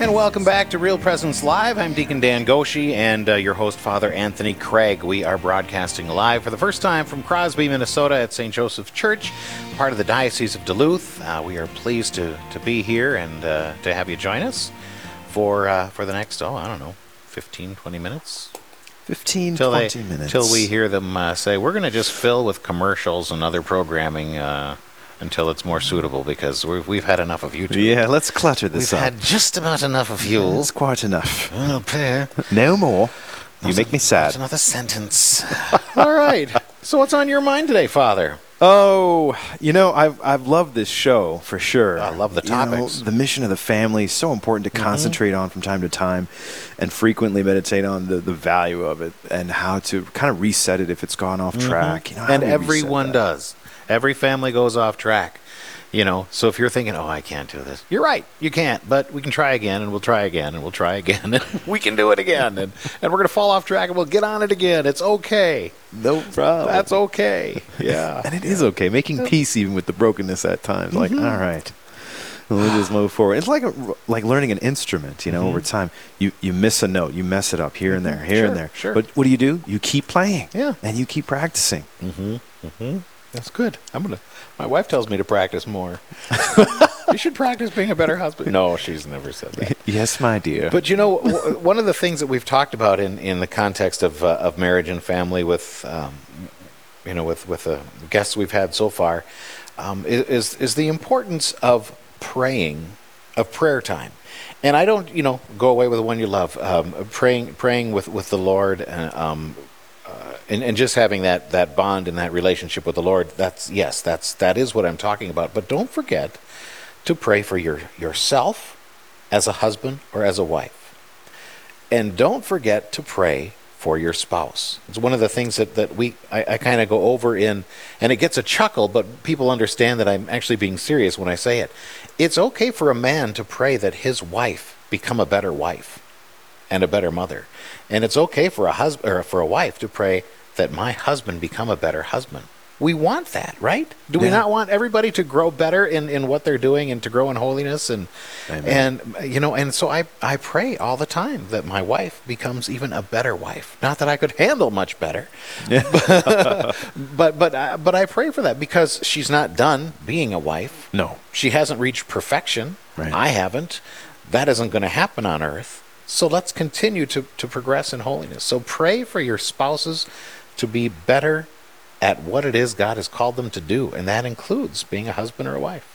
And welcome back to Real Presence Live. I'm Deacon Dan Goshi and uh, your host, Father Anthony Craig. We are broadcasting live for the first time from Crosby, Minnesota at St. Joseph Church, part of the Diocese of Duluth. Uh, we are pleased to, to be here and uh, to have you join us for, uh, for the next, oh, I don't know, 15, 20 minutes? 15, Till 20 they, minutes. Till we hear them uh, say, we're going to just fill with commercials and other programming uh, until it's more suitable because we've, we've had enough of YouTube. Yeah, let's clutter this We've up. had just about enough of you. It's quite enough. Okay. No more. You make me That's sad. another sentence. All right. So, what's on your mind today, Father? Oh, you know, I've I've loved this show for sure. I love the You know, topics. the mission of the family is so important to mm-hmm. concentrate on from time to time, and frequently meditate on the, the value of it and how to kind of reset it if it's gone off mm-hmm. track. You know, how and do we reset everyone that? does. Every family goes off track. You know, so if you're thinking, "Oh, I can't do this," you're right. You can't, but we can try again, and we'll try again, and we'll try again, and we can do it again, and and we're gonna fall off track, and we'll get on it again. It's okay. No problem. That's okay. Yeah. and it is okay making peace even with the brokenness at times. Like, Mm-hmm. all right, we'll just move forward. It's like a, like learning an instrument. You know, over time, you you miss a note, you mess it up here and there, here Mm-hmm. Sure, and there. sure. But what do you do? You keep playing. Yeah. and you keep practicing. That's good. I'm gonna. My wife tells me to practice more. you should practice being a better husband. No, she's never said that. yes, my dear. But you know, w- one of the things that we've talked about in, in the context of uh, of marriage and family with, um, you know, with with the guests we've had so far, um, is is the importance of praying, of prayer time. And I don't, you know, go away with the one you love. Um, praying, praying with, with the Lord, uh, um, and, and just having that, that bond and that relationship with the Lord. That's yes, that's that is what I'm talking about. But don't forget to pray for your yourself as a husband or as a wife. And don't forget to pray for your spouse. It's one of the things that, that we I, I kind of go over in and it gets a chuckle, but people understand that I'm actually being serious when I say it. It's okay for a man to pray that his wife become a better wife and a better mother. And it's okay for a husband or for a wife to pray that my husband become a better husband. We want that, right? Do we not want everybody to grow better in, in what they're doing and to grow in holiness and Amen. and you know and so I I pray all the time that my wife becomes even a better wife. Not that I could handle much better, but but I, but I pray for that because she's not done being a wife. no. She hasn't reached perfection. Right. I haven't. That isn't going to happen on earth. So let's continue to, to progress in holiness. So pray for your spouses to be better at what it is God has called them to do. And that includes being a husband or a wife.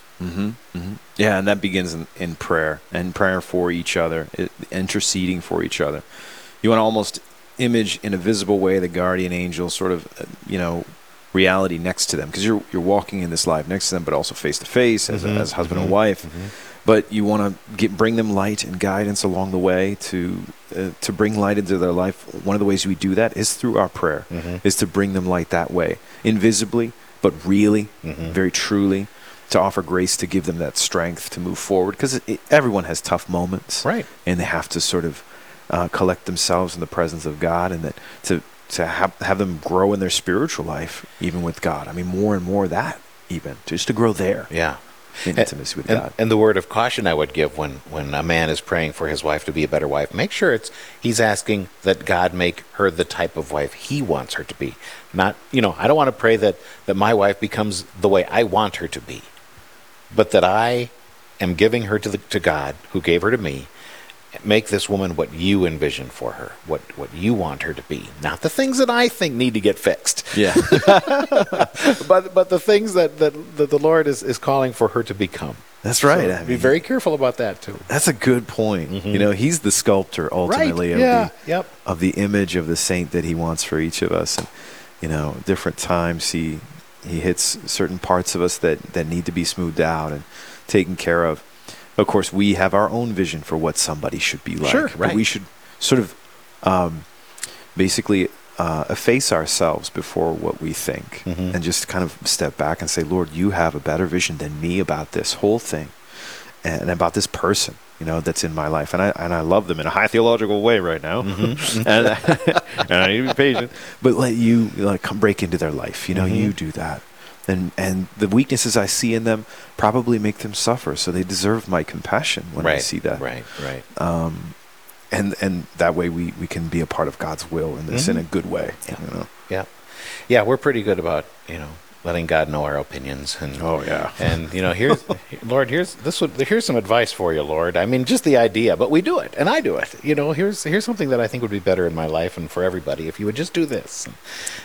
Yeah, and that begins in, in prayer and prayer for each other, it, interceding for each other. You want to almost image in a visible way the guardian angel, sort of, uh, you know, reality next to them because you're you're walking in this life next to them, but also face to face as Mhm, as husband mhm, and wife. But you want to get bring them light and guidance along the way to uh, to bring light into their life. One of the ways we do that is through our prayer, Mhm. is to bring them light that way, invisibly, but really, Mhm. very truly, to offer grace to give them that strength to move forward. Because everyone has tough moments, Right. and they have to sort of uh, collect themselves in the presence of God, and that to to have have them grow in their spiritual life, even with God. I mean, more and more that even just to grow there Yeah. In intimacy with and, God. and the word of caution I would give when, when a man is praying for his wife to be a better wife, make sure it's he's asking that God make her the type of wife he wants her to be. Not, you know, I don't want to pray that, that my wife becomes the way I want her to be, but that I am giving her to, the, to God who gave her to me. Make this woman what you envision for her, what, what you want her to be, not the things that I think need to get fixed yeah, but but the things that, that, that the Lord is, is calling for her to become. that's right. So I be mean, very careful about that too. That's a good point. Mm-hmm. You know, he's the sculptor ultimately right? of Yeah. the Yep. of the image of the saint that he wants for each of us. And you know, different times he he hits certain parts of us that that need to be smoothed out and taken care of. Of course, we have our own vision for what somebody should be like. Sure, but right. we should sort of um, basically uh, efface ourselves before what we think Mhm. and just kind of step back and say, Lord, you have a better vision than me about this whole thing and about this person, you know, that's in my life. And I, and I love them in a high theological way right now. Mm-hmm. and, and I need to be patient. But let you like come break into their life. You know, Mhm. you do that. And and the weaknesses I see in them probably make them suffer. So they deserve my compassion when I see that. Right. Right. Um, and and that way we we can be a part of God's will in this in a good way. Yeah. You know? Yeah. Yeah, we're pretty good about, you know, letting God know our opinions and Oh, yeah. And you know, here's Lord, here's this would here's some advice for you, Lord. I mean, just the idea, but we do it and I do it. You know, here's here's something that I think would be better in my life and for everybody if you would just do this.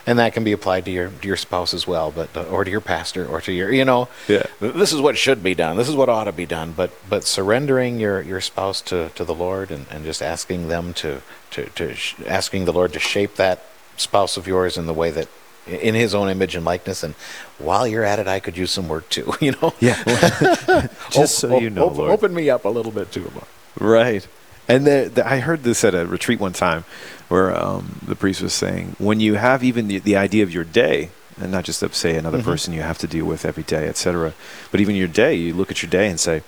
And that can be applied to your to your spouse as well, but uh, or to your pastor or to your, you know, Yeah. this is what should be done. This is what ought to be done, but but surrendering your your spouse to to the Lord and and just asking them to to to sh- asking the Lord to shape that spouse of yours in the way that in his own image and likeness and while you're at it i could use some work too you know Yeah. Just so you know, Lord. open me up a little bit too Lord. Right. And the, the, I heard this at a retreat one time where um, the priest was saying, when you have even the, the idea of your day, and not just of, say, another person you have to deal with every day, etc., but even your day, you look at your day and say,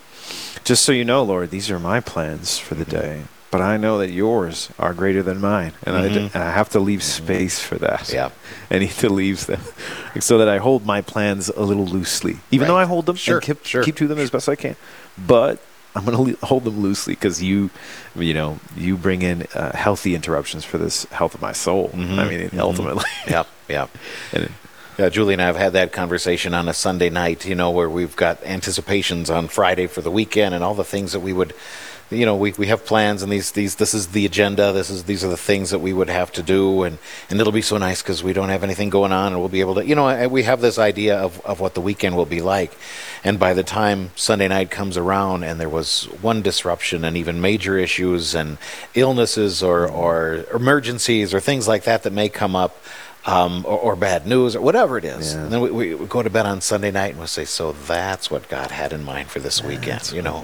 just so you know, Lord, these are my plans for the day, but I know that yours are greater than mine, and, I, d- Mhm. and I have to leave space for that. Yeah. I need to leave them so that I hold my plans a little loosely, even though I hold them Sure, and keep, sure. keep to them as best I can. But I'm going to le- hold them loosely because you, you know, you bring in uh, healthy interruptions for this health of my soul. Mhm, I mean, mhm. ultimately. yeah yeah And- Yeah, Julie and I have had that conversation on a Sunday night, you know, where we've got anticipations on Friday for the weekend and all the things that we would, you know, we, we have plans and these, these, this is the agenda. This is, these are the things that we would have to do. And, and it'll be so nice because we don't have anything going on and we'll be able to, you know, we have this idea of, of what the weekend will be like. And by the time Sunday night comes around and there was one disruption and even major issues and illnesses or, or emergencies or things like that that may come up, um, or, or bad news or whatever it is. Yeah. And then we, we, we go to bed on Sunday night and we'll say, so that's what God had in mind for this weekend. You know.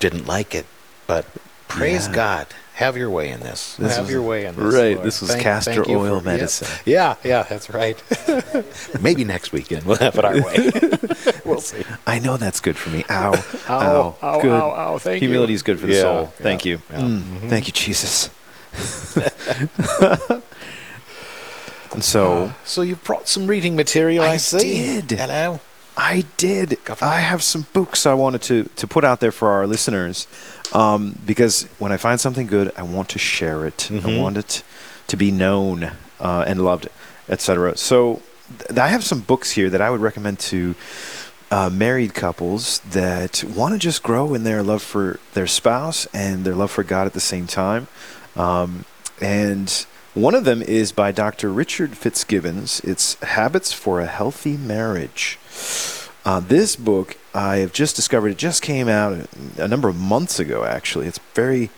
Didn't like it, but praise Yeah. God. Have your way in this. This Have was- your way in this. right, Lord. this was castor you oil for- yeah. medicine. Yeah, yeah, that's right. Maybe next weekend we'll have it our way. we'll see. I know that's good for me. Ow. Ow, ow. ow, good. ow, ow, thank you. Humility is good for the Yeah, soul. yeah, Thank you. yeah. Mm, Mhm. Thank you, Jesus. and so. So you brought some reading material, I, I see. did. Hello. I did. I have some books I wanted to, to put out there for our listeners um, because when I find something good, I want to share it. I Mhm. want it to be known uh, and loved, etc. So th- I have some books here that I would recommend to uh, married couples that want to just grow in their love for their spouse and their love for God at the same time. Um, and one of them is by Dr. Richard Fitzgibbons. It's Habits for a Healthy Marriage. Uh, this book, I have just discovered, it just came out a, number of months ago, actually. It's very,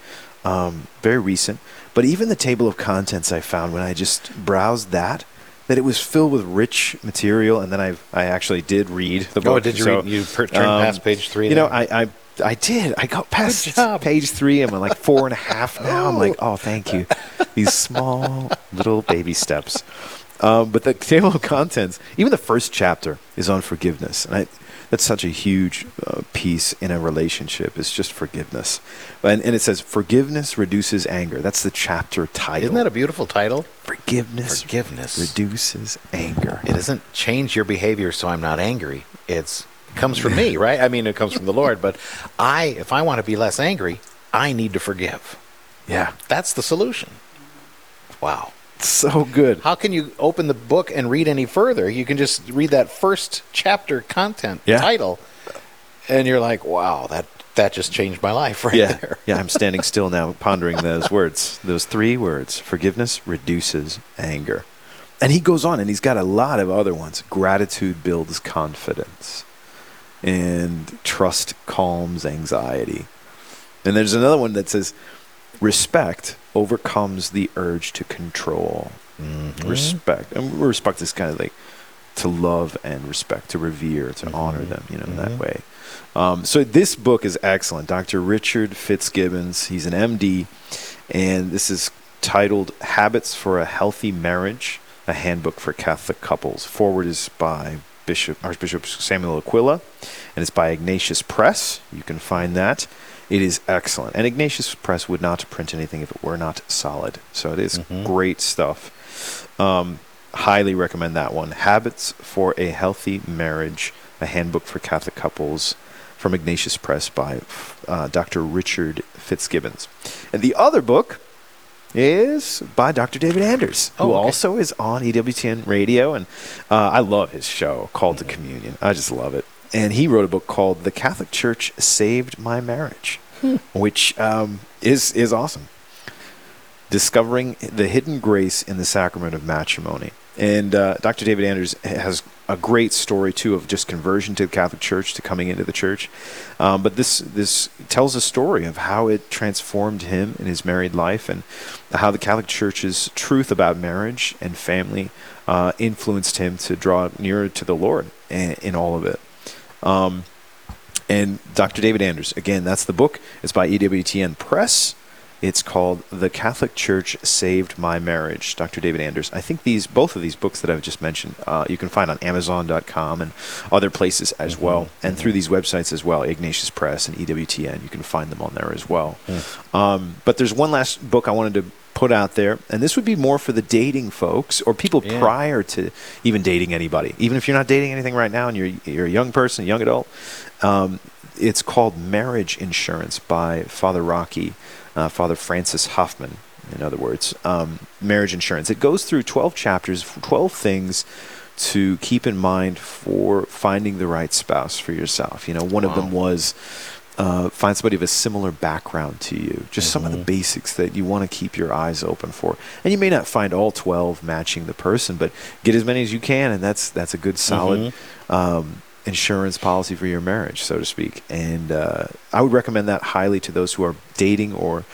um, very recent. But even the table of contents I found when I just browsed that, that it was filled with rich material. And then I I actually did read the book. Oh, did you So, read? You per- turned um, past page three. You know. I, I I did. I got past page three. I'm like four and a half now. I'm like, oh, thank you. These small little baby steps. Um, but the table of contents, even the first chapter is on forgiveness, and I, that's such a huge uh, piece in a relationship. It's just forgiveness, and, and it says forgiveness reduces anger. That's the chapter title. Isn't that a beautiful title? forgiveness? Forgiveness. reduces anger. It doesn't change your behavior so I'm not angry. It's it comes from me, right? I mean, it comes from the Lord, but I, if I want to be less angry, I need to forgive. Yeah, That's the solution. Wow. so good. How can you open the book and read any further? You can just read that first chapter content Yeah. title, and you're like, wow, that that just changed my life right yeah, there. yeah. I'm standing still now, pondering those words. Those three words: forgiveness reduces anger. And he goes on, and he's got a lot of other ones. Gratitude builds confidence, and trust calms anxiety. And there's another one that says, respect overcomes the urge to control. Mhm. Respect. And respect is kind of like to love and respect, to revere, to honor Mhm. them, you know, in Mhm. that way. Um, so this book is excellent. Dr. Richard Fitzgibbons, he's an MD, and this is titled Habits for a Healthy Marriage, a handbook for Catholic couples. Forward is by Bishop Archbishop Samuel Aquila, and it's by Ignatius Press. You can find that. It is excellent. And Ignatius Press would not print anything if it were not solid. So it is Mhm. great stuff. Um, highly recommend that one. Habits for a Healthy Marriage: A Handbook for Catholic Couples from Ignatius Press by uh, Dr. Richard Fitzgibbons. And the other book is by Dr. David Anders, who Oh, okay. also is on EWTN radio. And uh, I love his show called The Communion. I just love it. And he wrote a book called The Catholic Church Saved My Marriage, which um, is, is awesome. Discovering the hidden grace in the sacrament of matrimony. And uh, Dr. David Anders has a great story too of just conversion to the Catholic Church to coming into the church. Um, but this this tells a story of how it transformed him in his married life and how the Catholic Church's truth about marriage and family uh, influenced him to draw nearer to the Lord in, in all of it. Um, and Dr. David Anders, again, that's the book. It's by EWTN Press. It's called The Catholic Church Saved My Marriage, Dr. David Anders. I think these, both of these books that I've just mentioned, uh, you can find on Amazon.com and other places as well, and through these websites as well, Ignatius Press and EWTN. You can find them on there as well. Um, but there's one last book I wanted to put out there, and this would be more for the dating folks or people Yeah. prior to even dating anybody. Even if you're not dating anything right now and you're, you're a young person, young adult, um, it's called Marriage Insurance by Father Rocky, uh, Father Francis Hoffman, in other words. Um, marriage Insurance. It goes through 12 chapters, 12 things to keep in mind for finding the right spouse for yourself. You know, one of them was uh, find somebody of a similar background to you. Just some of the basics that you want to keep your eyes open for. And you may not find all 12 matching the person, but get as many as you can, and that's that's a good solid um, insurance policy for your marriage, so to speak. And uh, I would recommend that highly to those who are dating or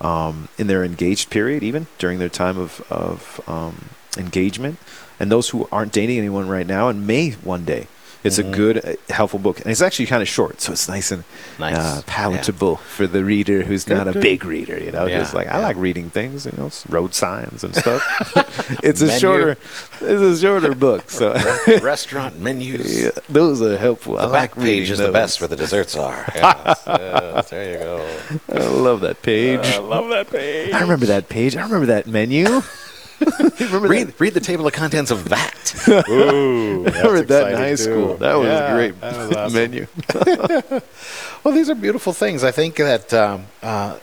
um, in their engaged period, even during their time of, of um, engagement, and those who aren't dating anyone right now and may one day. It's a good, uh, helpful book, and it's actually kind of short, so it's nice and Nice. uh, palatable for the reader who's Good, not a good. big reader. You know, Yeah, just like I yeah. like reading things, you know, road signs and stuff. it's a Menu. shorter, it's a shorter book, so Restaurant menus. yeah, those are helpful. I The back like page is the best where the desserts are. Yes, yes, there you go. I love that page. I love that page. I remember that page. I remember that menu. remember Read, read the table of contents of that. Ooh, I remember that in high school. That was Yeah, a great that was awesome. menu. Well, these are beautiful things. I think that um, uh,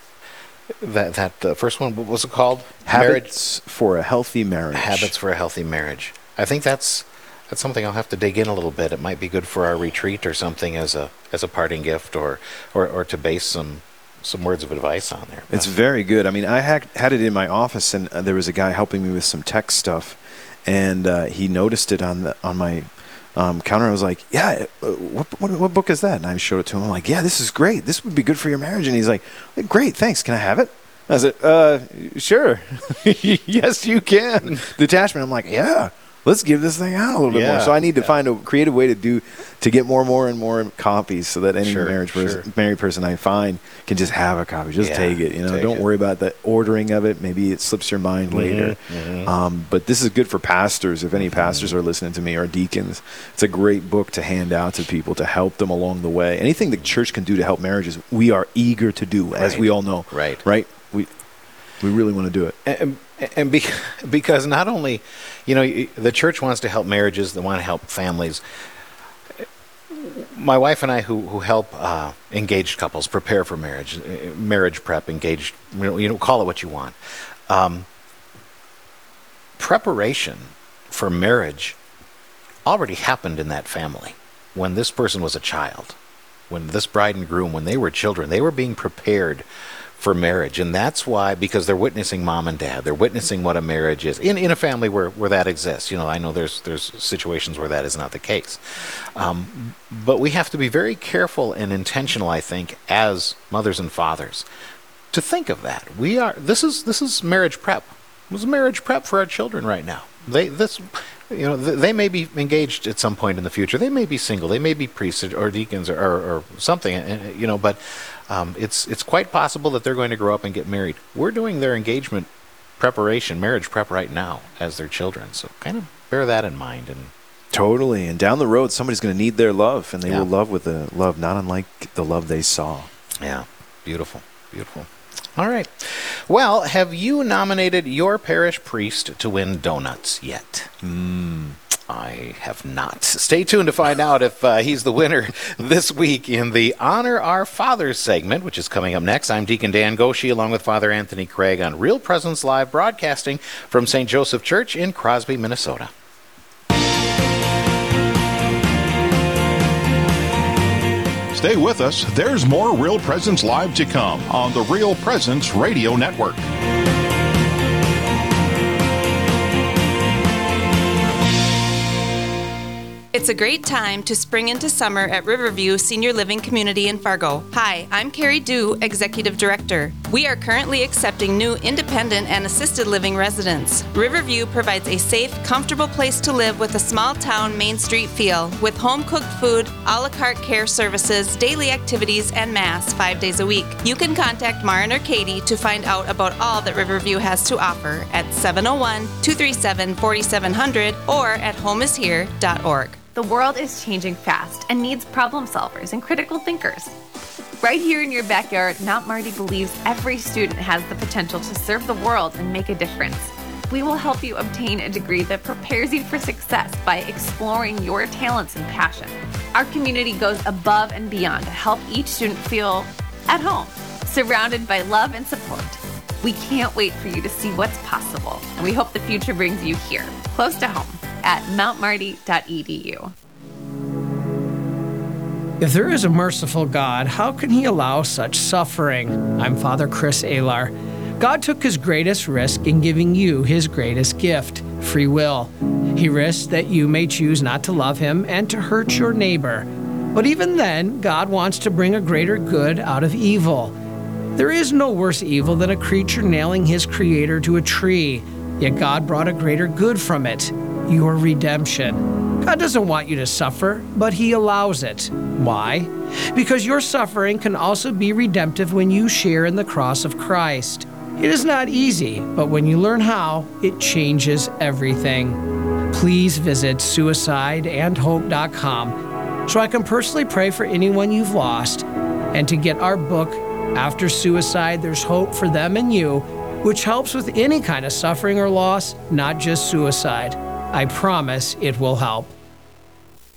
that that uh, first one, what was it called? Habits for a healthy marriage. Marriage. Habits for a healthy marriage. I think that's that's something I'll have to dig in a little bit. It might be good for our retreat or something as a as a parting gift, or or, or to base some some words of advice on there. It's very good. I mean, I had, had it in my office, and uh, there was a guy helping me with some tech stuff, and uh, he noticed it on the on my um, counter. I was like, "Yeah, uh, what, what what book is that?" And I showed it to him. I'm like, "Yeah, this is great. This would be good for your marriage." And he's like, "Great, thanks. Can I have it?" I said, "Uh, sure. yes, you can." Detachment. I'm like, "Yeah." Let's give this thing out a little bit more. So I need to find a creative way to do to get more and more and more copies, so that any Sure, marriage person, sure. married person I find can just have a copy. Just Yeah, take it. You know, don't it. worry about the ordering of it. Maybe it slips your mind mm-hmm, later. Mm-hmm. Um, but this is good for pastors. If any mm-hmm. pastors are listening to me or deacons, it's a great book to hand out to people to help them along the way. Anything the church can do to help marriages, we are eager to do, as we all know. Right. Right. We we really want to do it. and, and be, because not only, you know, the church wants to help marriages, they want to help families. My wife and I, who who help uh, engaged couples prepare for marriage, uh, marriage prep, engaged, you know, you know, call it what you want. Um, preparation for marriage already happened in that family when this person was a child when this bride and groom when they were children they were being prepared for marriage. And that's why because they're witnessing mom and dad. They're witnessing what a marriage is in, in a family where, where that exists. You know i know there's there's situations where that is not the case. Um, but we have to be very careful and intentional i think as mothers and fathers to think of that. We are this is this is marriage prep. This is marriage prep for our children right now. They this you know th- they may be engaged at some point in the future. They may be single. They may be priests or deacons or, or, or something uh, you know but um, it's it's quite possible that they're going to grow up and get married we're doing their engagement preparation marriage prep right now as their children so kind of bear that in mind and Totally. And down the road, somebody's going to need their love, and they Yeah. will love with a love not unlike the love they saw. Yeah, beautiful, beautiful. All right. Well, have you nominated your parish priest to win donuts yet? I have not. Stay tuned to find out if uh, he's the winner this week in the Honor Our Fathers segment, which is coming up next. I'm Deacon Dan Goshi along with Father Anthony Craig on Real Presence Live broadcasting from St. Joseph Church in Crosby, Minnesota. Stay with us. There's more Real Presence Live to come on the Real Presence Radio Network. It's a great time to spring into summer at Riverview Senior Living Community in Fargo. Hi, I'm Carrie Dew, Executive Director. We are currently accepting new independent and assisted living residents. Riverview provides a safe, comfortable place to live with a small town Main Street feel, with home cooked food, a la carte care services, daily activities, and Mass five days a week. You can contact Marin or Katie to find out about all that Riverview has to offer at 701 237 4700 or at homeishere.org. The world is changing fast and needs problem solvers and critical thinkers. Right here in your backyard, Mount Marty believes every student has the potential to serve the world and make a difference. We will help you obtain a degree that prepares you for success by exploring your talents and passion. Our community goes above and beyond to help each student feel at home, surrounded by love and support. We can't wait for you to see what's possible, and we hope the future brings you here, close to home, at mountmarty.edu. If there is a merciful God, how can he allow such suffering? I'm Father Chris Alar. God took his greatest risk in giving you his greatest gift free will. He risked that you may choose not to love him and to hurt your neighbor. But even then, God wants to bring a greater good out of evil. There is no worse evil than a creature nailing his creator to a tree, yet God brought a greater good from it your redemption. God doesn't want you to suffer, but He allows it. Why? Because your suffering can also be redemptive when you share in the cross of Christ. It is not easy, but when you learn how, it changes everything. Please visit suicideandhope.com so I can personally pray for anyone you've lost and to get our book, After Suicide, There's Hope for Them and You, which helps with any kind of suffering or loss, not just suicide. I promise it will help.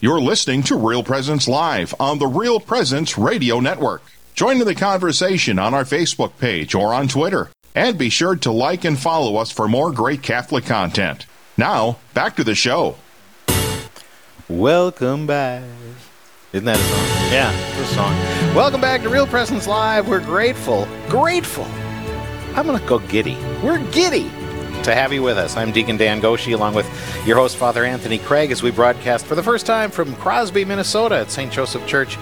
You're listening to Real Presence Live on the Real Presence Radio Network. Join in the conversation on our Facebook page or on Twitter. And be sure to like and follow us for more great Catholic content. Now, back to the show. Welcome back. Isn't that a song? Yeah, it's a song. Welcome back to Real Presence Live. We're grateful, grateful. I'm going to go giddy. We're giddy to have you with us. I'm Deacon Dan Goshi, along with your host, Father Anthony Craig, as we broadcast for the first time from Crosby, Minnesota at St. Joseph Church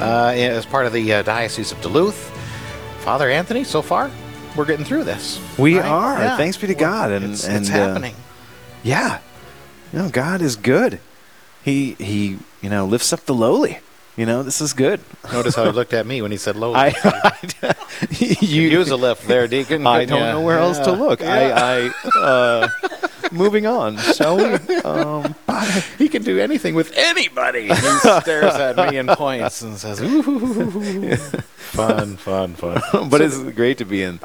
uh, as part of the uh, Diocese of Duluth. Father Anthony, so far, we're getting through this. We right? are. Yeah. Thanks be to God. And it's, and it's uh, happening. yeah, you know, God is good. He he, you know, lifts up the lowly. You know, this is good. Notice how he looked at me when he said low. I, you you use a lift there, Deacon. I don't ya? know where else to Yeah. look. I, I uh, moving on. Shall we? Um, He can do anything with anybody. He stares at me and points and says, "Ooh, fun, fun, fun." but it's great to be in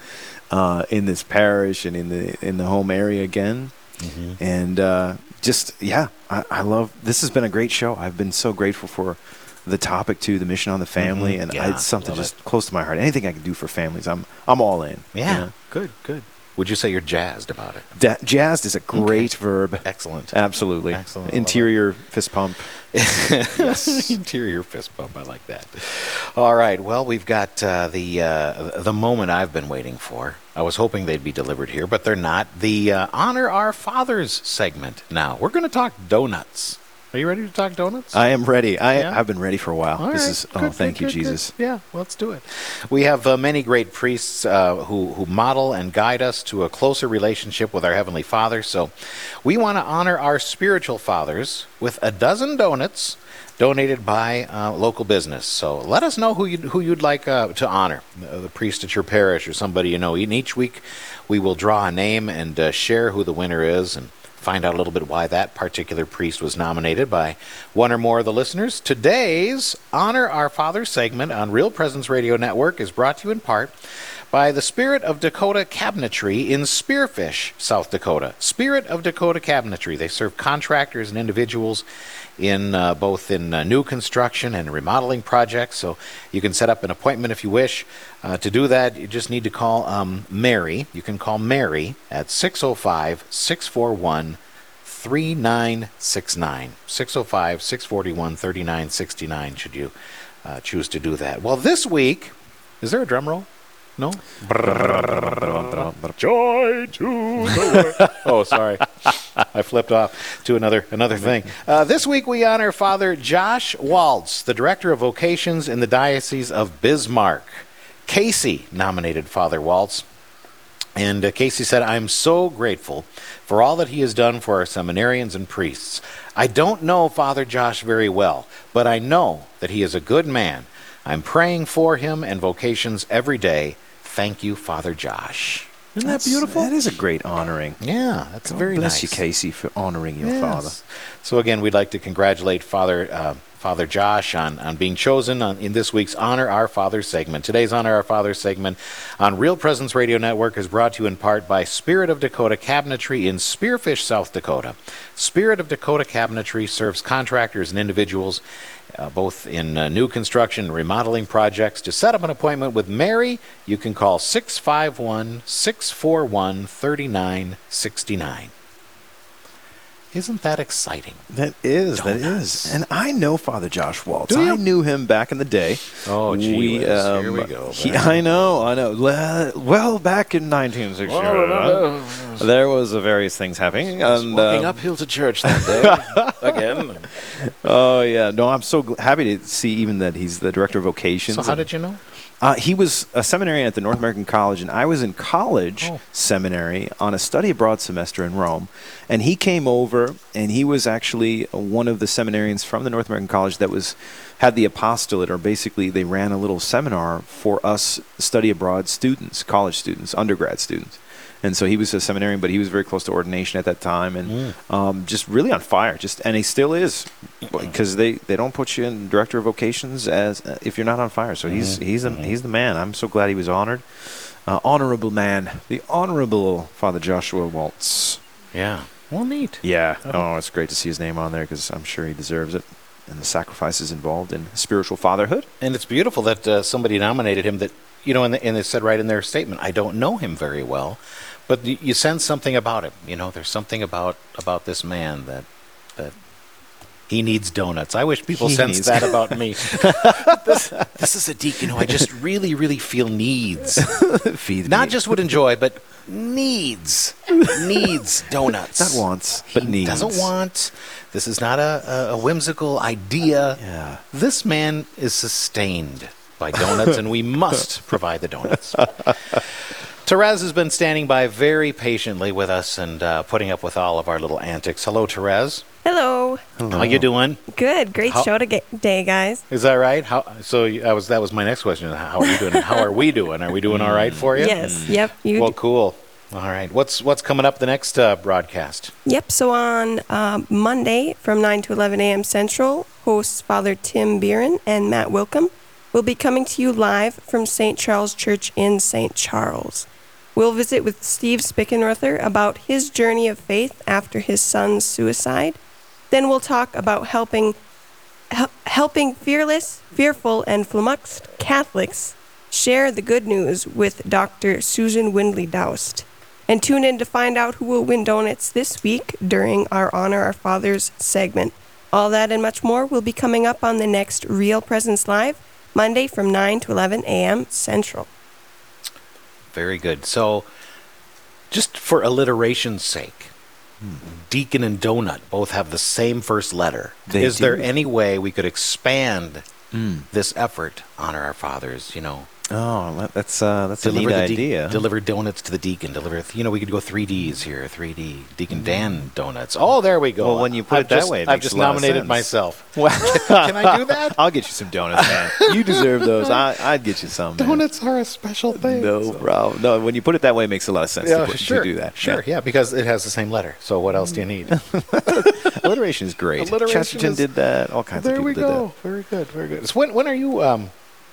uh, in this parish and in the in the home area again. Mm-hmm. And uh, just yeah, I, I love. This has been a great show. I've been so grateful for the topic too, the mission on the family, Mhm. and Yeah, it's something love just close to my heart. Anything I can do for families, I'm I'm all in. Yeah, you know? good, good. Would you say you're jazzed about it? Da- jazzed is a great verb. Excellent. Absolutely. Excellent. Interior fist pump. Interior fist pump. I like that. All right. Well, we've got uh, the uh, the moment I've been waiting for. I was hoping they'd be delivered here, but they're not. The uh, Honor Our Fathers segment. Now we're going to talk donuts. Are you ready to talk donuts? I am ready. I Yeah? I've been ready for a while. All this right. is oh, Good, thank good, you, good. Jesus. Yeah, let's do it. We have uh, many great priests uh, who who model and guide us to a closer relationship with our heavenly Father. So, we want to honor our spiritual fathers with a dozen donuts donated by uh, local business. So, let us know who you who you'd like uh, to honor, uh, the priest at your parish or somebody you know. And each week, we will draw a name and uh, share who the winner is and find out a little bit why that particular priest was nominated by one or more of the listeners. Today's Honor Our Father segment on Real Presence Radio Network is brought to you in part by the Spirit of Dakota Cabinetry in Spearfish, South Dakota. Spirit of Dakota Cabinetry. They serve contractors and individuals in uh, both in uh, new construction and remodeling projects. So you can set up an appointment if you wish. Uh, to do that, you just need to call um, Mary. You can call Mary at 605 641 3969. 605 641 3969, should you uh, choose to do that. Well, this week, is there a drum roll? No? Joy to the world. Oh, sorry. I flipped off to another another thing. Uh, this week we honor Father Josh Waltz, the Director of Vocations in the Diocese of Bismarck. Casey nominated Father Waltz. And uh, Casey said, I'm so grateful for all that he has done for our seminarians and priests. I don't know Father Josh very well, but I know that he is a good man. I'm praying for him and vocations every day. Thank you, Father Josh. Isn't that beautiful? That is a great honoring. yeah, that's God very bless nice. you, Casey, for honoring your Yes. father. So again, we'd like to congratulate Father uh, Father Josh on, on being chosen on, in this week's Honor Our Father segment. Today's Honor Our Father segment on Real Presence Radio Network is brought to you in part by Spirit of Dakota Cabinetry in Spearfish, South Dakota. Spirit of Dakota Cabinetry serves contractors and individuals uh, both in uh, new construction and remodeling projects. To set up an appointment with Mary, you can call 651 641 3969. Isn't that exciting? That is, that Donuts. is. And I know Father Josh Waltz. Do you? I knew him back in the day. Oh, gee We, whiz. Here we um, go. he- I know, I know. Well, back in 1960, there was uh, various things happening. And, Walking um, uphill to church that day again. Oh, yeah. No, I'm so happy to see even that he's the director of vocations. So how did you know? Uh, he was a seminarian at the North American College, and I was in college Oh. seminary on a study abroad semester in Rome. And he came over, and he was actually one of the seminarians from the North American College that was had the apostolate, or basically they ran a little seminar for us study abroad students, college students, undergrad students. And so he was a seminarian, but he was very close to ordination at that time, and um, just really on fire. Just and he still is, because they, they don't put you in director of vocations as uh, if you're not on fire. So he's he's a, he's the man. I'm so glad he was honored, uh, honorable man, the honorable Father Joshua Waltz. Yeah. Well, neat. Yeah. Oh, it's great to see his name on there because I'm sure he deserves it, and the sacrifices involved in spiritual fatherhood. And it's beautiful that uh, somebody nominated him that, you know, and, and it said right in their statement, I don't know him very well, but you sense something about him. You know, there's something about, about this man that, that he needs donuts. I wish people He sensed needs- that about me. this, this is a deacon who I just really, really feel needs. Feed Not me. just would enjoy, but needs. needs donuts. not wants, but he needs. doesn't want. This is not a, a, a whimsical idea. Yeah. This man is sustained by donuts, and we must provide the donuts. Therese has been standing by very patiently with us and uh, putting up with all of our little antics. Hello, Therese. Hello. How you doing? Good. Great How- show today, guys. Is that right? How? So you- that was that was my next question. How are you doing? How are we doing? Are we doing all right for you? Yes. Yep. You. Well, cool. All right. What's what's coming up the next uh, broadcast? yep. So on um, Monday from 9 to 11 a.m. Central, hosts Father Tim Beeran and Matt Wilkham will be coming to you live from St. Charles Church in St. Charles. We'll visit with Steve Spickenruther about his journey of faith after his son's suicide. Then we'll talk about helping hel- helping fearless, fearful, and flummoxed Catholics share the good news with Dr. Susan Windley Daoust. And tune in to find out who will win donuts this week during our Honor Our Fathers segment. All that and much more will be coming up on the next Real Presence Live, Monday from 9 to 11 a.m. Central. Very good. So, just for alliteration's sake, Deacon and Donut both have the same first letter. They Is there any way we could expand mm. this effort, honor our fathers? You know, Oh, that's uh, that's a deliver neat the de- idea. deliver donuts to the deacon. Deliver, you know, we could go three Ds here, three D. Deacon Dan donuts. Oh, there we go. Well, when you put I've it that just- way, it I've makes just a lot of nominated myself. Well, Can I do that? I'll get you some donuts, man. you deserve those. I, I'd get you some. man. Donuts are a special thing. No problem. No, when you put it that way, it makes a lot of sense Yeah, to, put, sure. to do that. Sure, yeah. because it has the same letter. So what else do you need? Alliteration is great. Alliteration Chesterton is- did that. All kinds of things. there of we go. Very good, very good. So when when are you um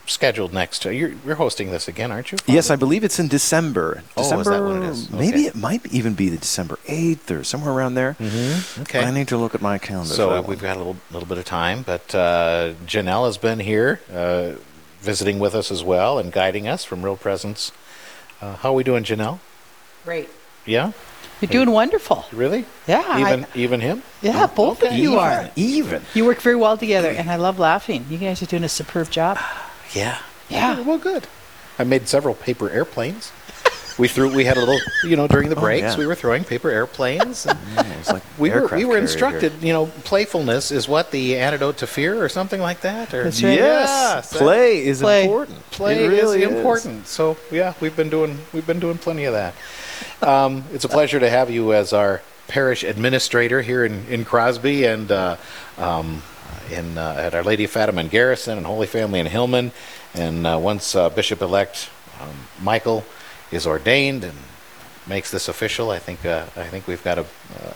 scheduled next? You're, you're hosting this again, aren't you? Yes, I believe it's in December. Oh, is December, that what it is? Maybe Okay. it might even be the December 8th or somewhere around there. Mm-hmm. Okay. I need to look at my calendar. So we've one. got a little little bit of time, but uh, Janelle has been here uh, visiting with us as well and guiding us from Real Presence. Uh, how are we doing, Janelle? Great. Yeah, You're doing wonderful. really? Yeah. I- Even even him? yeah, both of Okay. you are. Even. You work very well together, and I love laughing. You guys are doing a superb job. Yeah. Yeah. Well, good. I made several paper airplanes. We threw. We had a little, you know, during the Oh, breaks, yeah. we were throwing paper airplanes. And It's like we were aircraft we were carrier instructed, here. you know, playfulness is what the antidote to fear, or something like that. Or That's right. Yes, that- play is Play. important. play it really is important. So yeah, we've been doing we've been doing plenty of that. Um, it's a pleasure to have you as our parish administrator here in, in Crosby and uh, um, in uh, at Our Lady of Fatima in Garrison and Holy Family in Hillman. And uh, once uh, Bishop elect um, Michael is ordained and makes this official, I think uh, I think we've got a,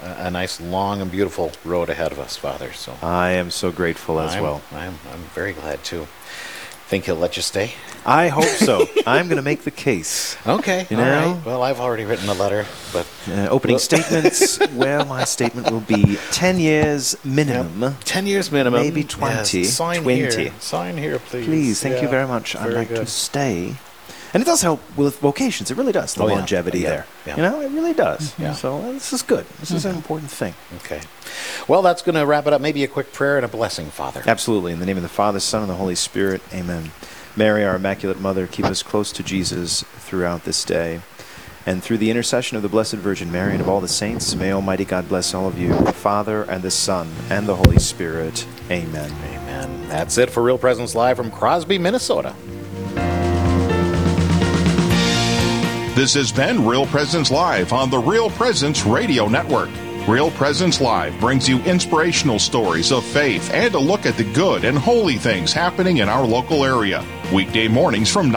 a, a nice long and beautiful road ahead of us, Father. So I am so grateful as I'm, well. I'm I'm very glad too. Think he'll let you stay? I hope so. I'm going to make the case. Okay. You know? right. Well, I've already written a letter, but Uh, opening Well- statements. well, my statement will be 10 years minimum. 10 years minimum. Maybe Yes, 20. sign 20. here. Sign here, please. Please, thank you very much. I'd very like to stay. And it does help with vocations. It really does, the Oh, longevity Yeah. there. Yeah. You know, it really does. Yeah. So uh, this is good. This is an important thing. Okay. Well, that's going to wrap it up. Maybe a quick prayer and a blessing, Father. Absolutely. In the name of the Father, Son, and the Holy Spirit, amen. Mary, our Immaculate Mother, keep us close to Jesus throughout this day. And through the intercession of the Blessed Virgin Mary and of all the saints, may Almighty God bless all of you, the Father, and the Son, and the Holy Spirit. Amen. Amen. That's it for Real Presence Live from Crosby, Minnesota. This has been Real Presence Live on the Real Presence Radio Network. Real Presence Live brings you inspirational stories of faith and a look at the good and holy things happening in our local area. Weekday mornings from